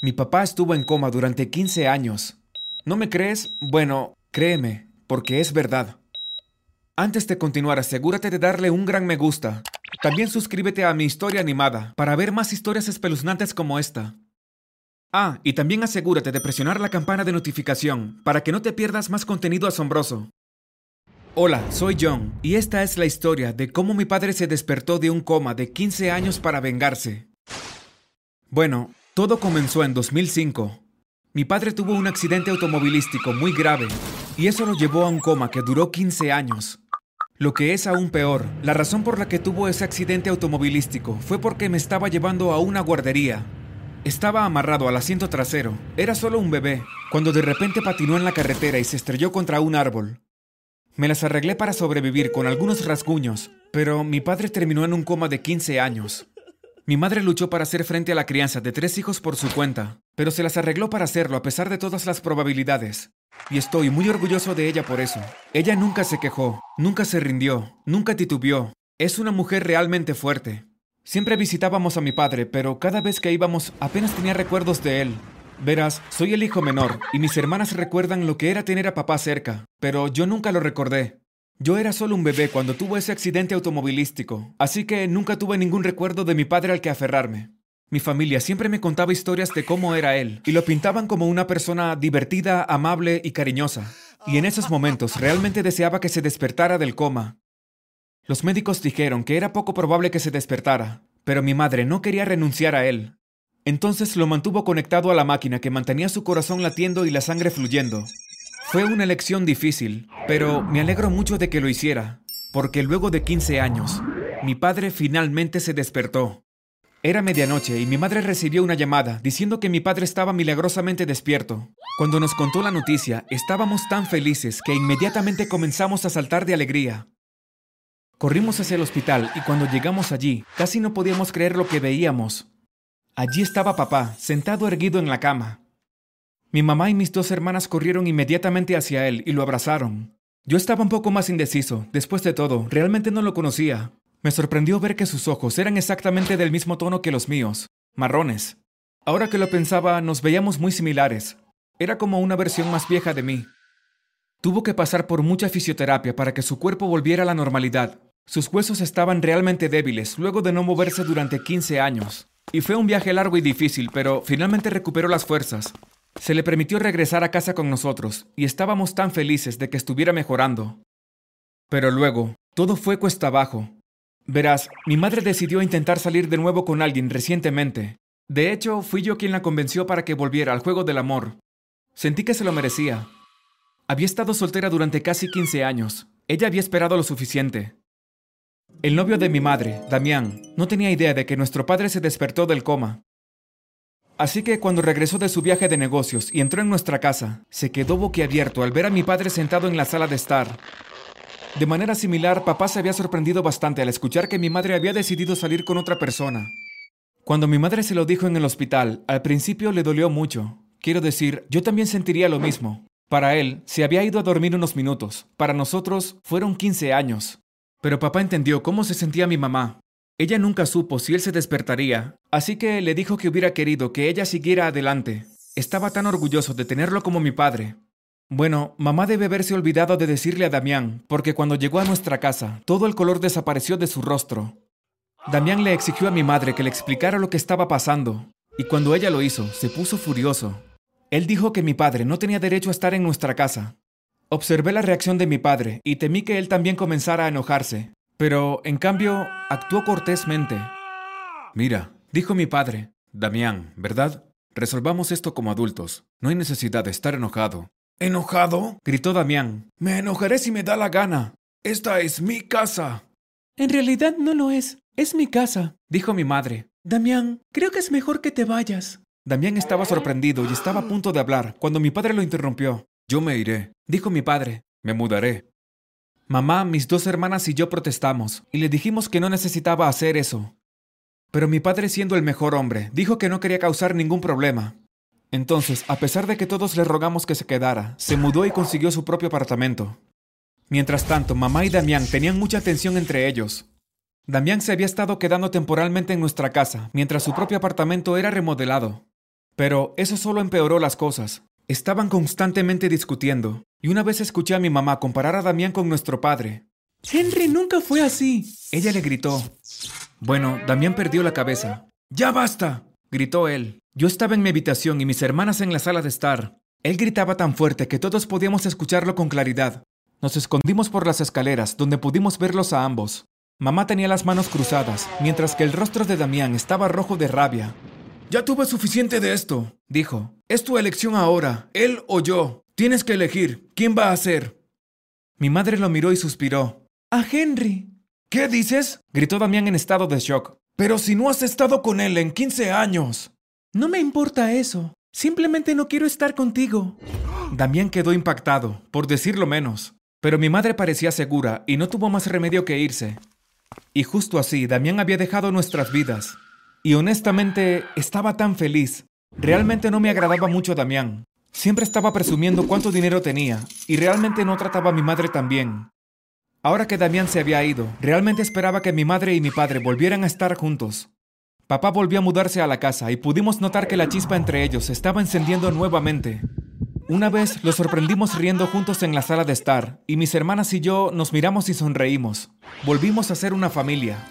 Mi papá estuvo en coma durante 15 años. ¿No me crees? Bueno, créeme, porque es verdad. Antes de continuar, asegúrate de darle un gran me gusta. También suscríbete a mi historia animada para ver más historias espeluznantes como esta. Ah, y también asegúrate de presionar la campana de notificación para que no te pierdas más contenido asombroso. Hola, soy John y esta es la historia de cómo mi padre se despertó de un coma de 15 años para vengarse. Bueno, todo comenzó en 2005. Mi padre tuvo un accidente automovilístico muy grave y eso lo llevó a un coma que duró 15 años. Lo que es aún peor, la razón por la que tuvo ese accidente automovilístico fue porque me estaba llevando a una guardería. Estaba amarrado al asiento trasero, era solo un bebé, cuando de repente patinó en la carretera y se estrelló contra un árbol. Me las arreglé para sobrevivir con algunos rasguños, pero mi padre terminó en un coma de 15 años. Mi madre luchó para hacer frente a la crianza de tres hijos por su cuenta, pero se las arregló para hacerlo a pesar de todas las probabilidades. Y estoy muy orgulloso de ella por eso. Ella nunca se quejó, nunca se rindió, nunca titubeó. Es una mujer realmente fuerte. Siempre visitábamos a mi padre, pero cada vez que íbamos apenas tenía recuerdos de él. Verás, soy el hijo menor y mis hermanas recuerdan lo que era tener a papá cerca, pero yo nunca lo recordé. Yo era solo un bebé cuando tuvo ese accidente automovilístico, así que nunca tuve ningún recuerdo de mi padre al que aferrarme. Mi familia siempre me contaba historias de cómo era él, y lo pintaban como una persona divertida, amable y cariñosa. Y en esos momentos realmente deseaba que se despertara del coma. Los médicos dijeron que era poco probable que se despertara, pero mi madre no quería renunciar a él. Entonces lo mantuvo conectado a la máquina que mantenía su corazón latiendo y la sangre fluyendo. Fue una elección difícil, pero me alegro mucho de que lo hiciera, porque luego de 15 años, mi padre finalmente se despertó. Era medianoche y mi madre recibió una llamada diciendo que mi padre estaba milagrosamente despierto. Cuando nos contó la noticia, estábamos tan felices que inmediatamente comenzamos a saltar de alegría. Corrimos hacia el hospital y cuando llegamos allí, casi no podíamos creer lo que veíamos. Allí estaba papá, sentado erguido en la cama. Mi mamá y mis dos hermanas corrieron inmediatamente hacia él y lo abrazaron. Yo estaba un poco más indeciso, después de todo, realmente no lo conocía, me sorprendió ver que sus ojos eran exactamente del mismo tono que los míos, marrones. Ahora que lo pensaba, nos veíamos muy similares. Era como una versión más vieja de mí. Tuvo que pasar por mucha fisioterapia para que su cuerpo volviera a la normalidad. Sus huesos estaban realmente débiles luego de no moverse durante 15 años. Y fue un viaje largo y difícil, pero finalmente recuperó las fuerzas. Se le permitió regresar a casa con nosotros, y estábamos tan felices de que estuviera mejorando. Pero luego, todo fue cuesta abajo. Verás, mi madre decidió intentar salir de nuevo con alguien recientemente. De hecho, fui yo quien la convenció para que volviera al juego del amor. Sentí que se lo merecía. Había estado soltera durante casi 15 años. Ella había esperado lo suficiente. El novio de mi madre, Damián, no tenía idea de que nuestro padre se despertó del coma. Así que cuando regresó de su viaje de negocios y entró en nuestra casa, se quedó boquiabierto al ver a mi padre sentado en la sala de estar, de manera similar, papá se había sorprendido bastante al escuchar que mi madre había decidido salir con otra persona. Cuando mi madre se lo dijo en el hospital, al principio le dolió mucho. Quiero decir, yo también sentiría lo mismo. Para él, se había ido a dormir unos minutos. Para nosotros, fueron 15 años. Pero papá entendió cómo se sentía mi mamá. Ella nunca supo si él se despertaría, así que le dijo que hubiera querido que ella siguiera adelante. Estaba tan orgulloso de tenerlo como mi padre, bueno, mamá debe haberse olvidado de decirle a Damián, porque cuando llegó a nuestra casa, todo el color desapareció de su rostro. Damián le exigió a mi madre que le explicara lo que estaba pasando, y cuando ella lo hizo, se puso furioso. Él dijo que mi padre no tenía derecho a estar en nuestra casa. Observé la reacción de mi padre y temí que él también comenzara a enojarse, pero en cambio actuó cortésmente. Mira, dijo mi padre, Damián, ¿verdad? Resolvamos esto como adultos. No hay necesidad de estar enojado. ¿Enojado? gritó Damián. Me enojaré si me da la gana. Esta es mi casa. En realidad no lo es. Es mi casa, dijo mi madre. Damián, creo que es mejor que te vayas. Damián estaba sorprendido y estaba a punto de hablar cuando mi padre lo interrumpió. Yo me iré, dijo mi padre. Me mudaré. Mamá, mis dos hermanas y yo protestamos, y le dijimos que no necesitaba hacer eso. Pero mi padre, siendo el mejor hombre, dijo que no quería causar ningún problema, entonces, a pesar de que todos le rogamos que se quedara, se mudó y consiguió su propio apartamento. Mientras tanto, mamá y Damián tenían mucha tensión entre ellos. Damián se había estado quedando temporalmente en nuestra casa, mientras su propio apartamento era remodelado. Pero eso solo empeoró las cosas. Estaban constantemente discutiendo, y una vez escuché a mi mamá comparar a Damián con nuestro padre. Henry nunca fue así. Ella le gritó. Bueno, Damián perdió la cabeza. ¡Ya basta! gritó él. Yo estaba en mi habitación y mis hermanas en la sala de estar. Él gritaba tan fuerte que todos podíamos escucharlo con claridad. Nos escondimos por las escaleras, donde pudimos verlos a ambos. Mamá tenía las manos cruzadas, mientras que el rostro de Damián estaba rojo de rabia. Ya tuve suficiente de esto, dijo. Es tu elección ahora, él o yo. Tienes que elegir. ¿Quién va a ser? Mi madre lo miró y suspiró. A Henry. ¿Qué dices? gritó Damián en estado de shock. Pero si no has estado con él en 15 años. No me importa eso. Simplemente no quiero estar contigo. Damián quedó impactado, por decirlo menos. Pero mi madre parecía segura y no tuvo más remedio que irse. Y justo así, Damián había dejado nuestras vidas. Y honestamente, estaba tan feliz. Realmente no me agradaba mucho Damián. Siempre estaba presumiendo cuánto dinero tenía, y realmente no trataba a mi madre tan bien. Ahora que Damián se había ido, realmente esperaba que mi madre y mi padre volvieran a estar juntos. Papá volvió a mudarse a la casa y pudimos notar que la chispa entre ellos estaba encendiendo nuevamente. Una vez los sorprendimos riendo juntos en la sala de estar, y mis hermanas y yo nos miramos y sonreímos. Volvimos a ser una familia.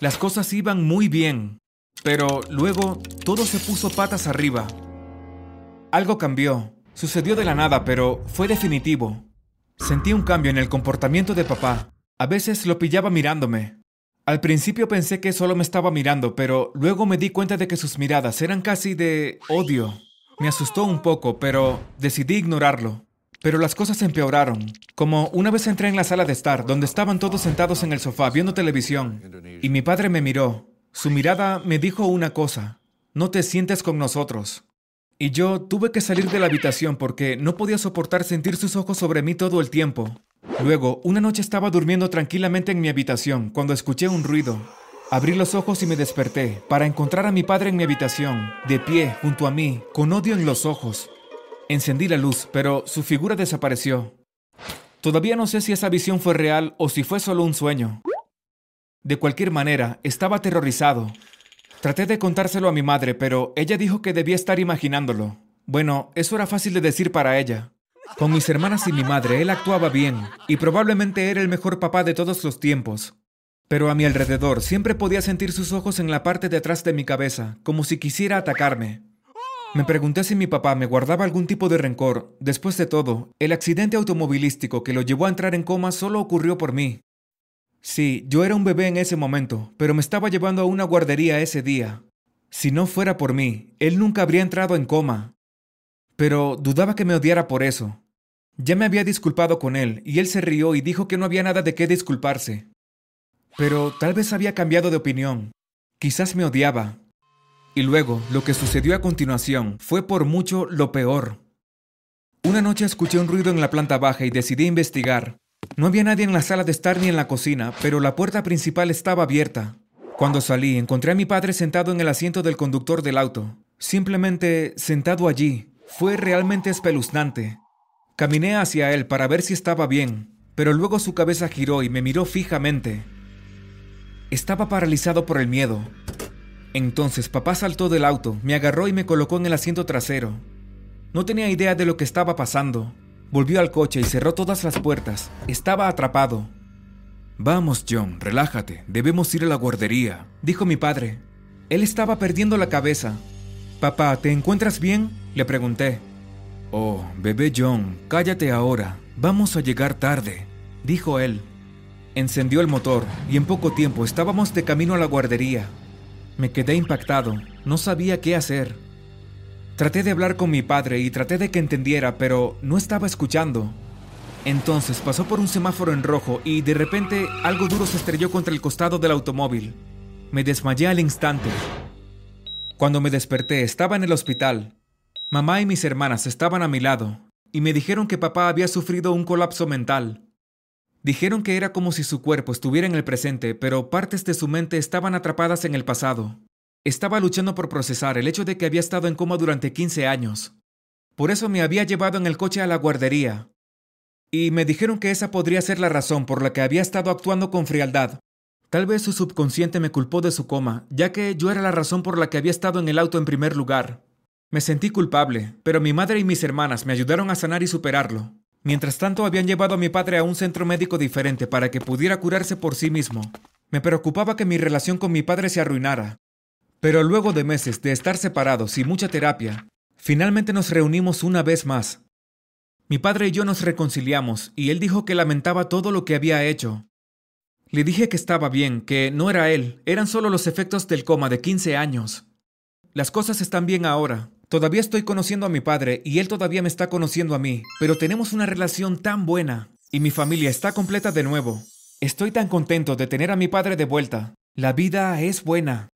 Las cosas iban muy bien, pero luego todo se puso patas arriba. Algo cambió. Sucedió de la nada, pero fue definitivo. Sentí un cambio en el comportamiento de papá. A veces lo pillaba mirándome. Al principio pensé que solo me estaba mirando, pero luego me di cuenta de que sus miradas eran casi de odio. Me asustó un poco, pero decidí ignorarlo. Pero las cosas empeoraron. Como una vez entré en la sala de estar, donde estaban todos sentados en el sofá viendo televisión, y mi padre me miró. Su mirada me dijo una cosa, no te sientes con nosotros. Y yo tuve que salir de la habitación porque no podía soportar sentir sus ojos sobre mí todo el tiempo. Luego, una noche estaba durmiendo tranquilamente en mi habitación cuando escuché un ruido. Abrí los ojos y me desperté para encontrar a mi padre en mi habitación, de pie, junto a mí, con odio en los ojos. Encendí la luz, pero su figura desapareció. Todavía no sé si esa visión fue real o si fue solo un sueño. De cualquier manera, estaba aterrorizado. Traté de contárselo a mi madre, pero ella dijo que debía estar imaginándolo. Bueno, eso era fácil de decir para ella. Con mis hermanas y mi madre, él actuaba bien, y probablemente era el mejor papá de todos los tiempos. Pero a mi alrededor siempre podía sentir sus ojos en la parte de atrás de mi cabeza, como si quisiera atacarme. Me pregunté si mi papá me guardaba algún tipo de rencor. Después de todo, el accidente automovilístico que lo llevó a entrar en coma solo ocurrió por mí. Sí, yo era un bebé en ese momento, pero me estaba llevando a una guardería ese día. Si no fuera por mí, él nunca habría entrado en coma. Pero dudaba que me odiara por eso. Ya me había disculpado con él, y él se rió y dijo que no había nada de qué disculparse. Pero tal vez había cambiado de opinión. Quizás me odiaba. Y luego, lo que sucedió a continuación fue por mucho lo peor. Una noche escuché un ruido en la planta baja y decidí investigar. No había nadie en la sala de estar ni en la cocina, pero la puerta principal estaba abierta. Cuando salí, encontré a mi padre sentado en el asiento del conductor del auto. Simplemente sentado allí. Fue realmente espeluznante. Caminé hacia él para ver si estaba bien, pero luego su cabeza giró y me miró fijamente. Estaba paralizado por el miedo. Entonces papá saltó del auto, me agarró y me colocó en el asiento trasero. No tenía idea de lo que estaba pasando. Volvió al coche y cerró todas las puertas. Estaba atrapado. Vamos, John, relájate. Debemos ir a la guardería, dijo mi padre. Él estaba perdiendo la cabeza. Papá, ¿te encuentras bien? Le pregunté. Oh, bebé John, cállate ahora. Vamos a llegar tarde, dijo él. Encendió el motor y en poco tiempo estábamos de camino a la guardería. Me quedé impactado, no sabía qué hacer. Traté de hablar con mi padre y traté de que entendiera, pero no estaba escuchando. Entonces pasó por un semáforo en rojo y de repente algo duro se estrelló contra el costado del automóvil. Me desmayé al instante. Cuando me desperté estaba en el hospital. Mamá y mis hermanas estaban a mi lado y me dijeron que papá había sufrido un colapso mental. Dijeron que era como si su cuerpo estuviera en el presente, pero partes de su mente estaban atrapadas en el pasado. Estaba luchando por procesar el hecho de que había estado en coma durante 15 años. Por eso me había llevado en el coche a la guardería. Y me dijeron que esa podría ser la razón por la que había estado actuando con frialdad. Tal vez su subconsciente me culpó de su coma, ya que yo era la razón por la que había estado en el auto en primer lugar. Me sentí culpable, pero mi madre y mis hermanas me ayudaron a sanar y superarlo. Mientras tanto, habían llevado a mi padre a un centro médico diferente para que pudiera curarse por sí mismo. Me preocupaba que mi relación con mi padre se arruinara. Pero luego de meses de estar separados y mucha terapia, finalmente nos reunimos una vez más. Mi padre y yo nos reconciliamos y él dijo que lamentaba todo lo que había hecho. Le dije que estaba bien, que no era él, eran solo los efectos del coma de 15 años. Las cosas están bien ahora, Todavía estoy conociendo a mi padre y él todavía me está conociendo a mí, pero tenemos una relación tan buena y mi familia está completa de nuevo. Estoy tan contento de tener a mi padre de vuelta. La vida es buena.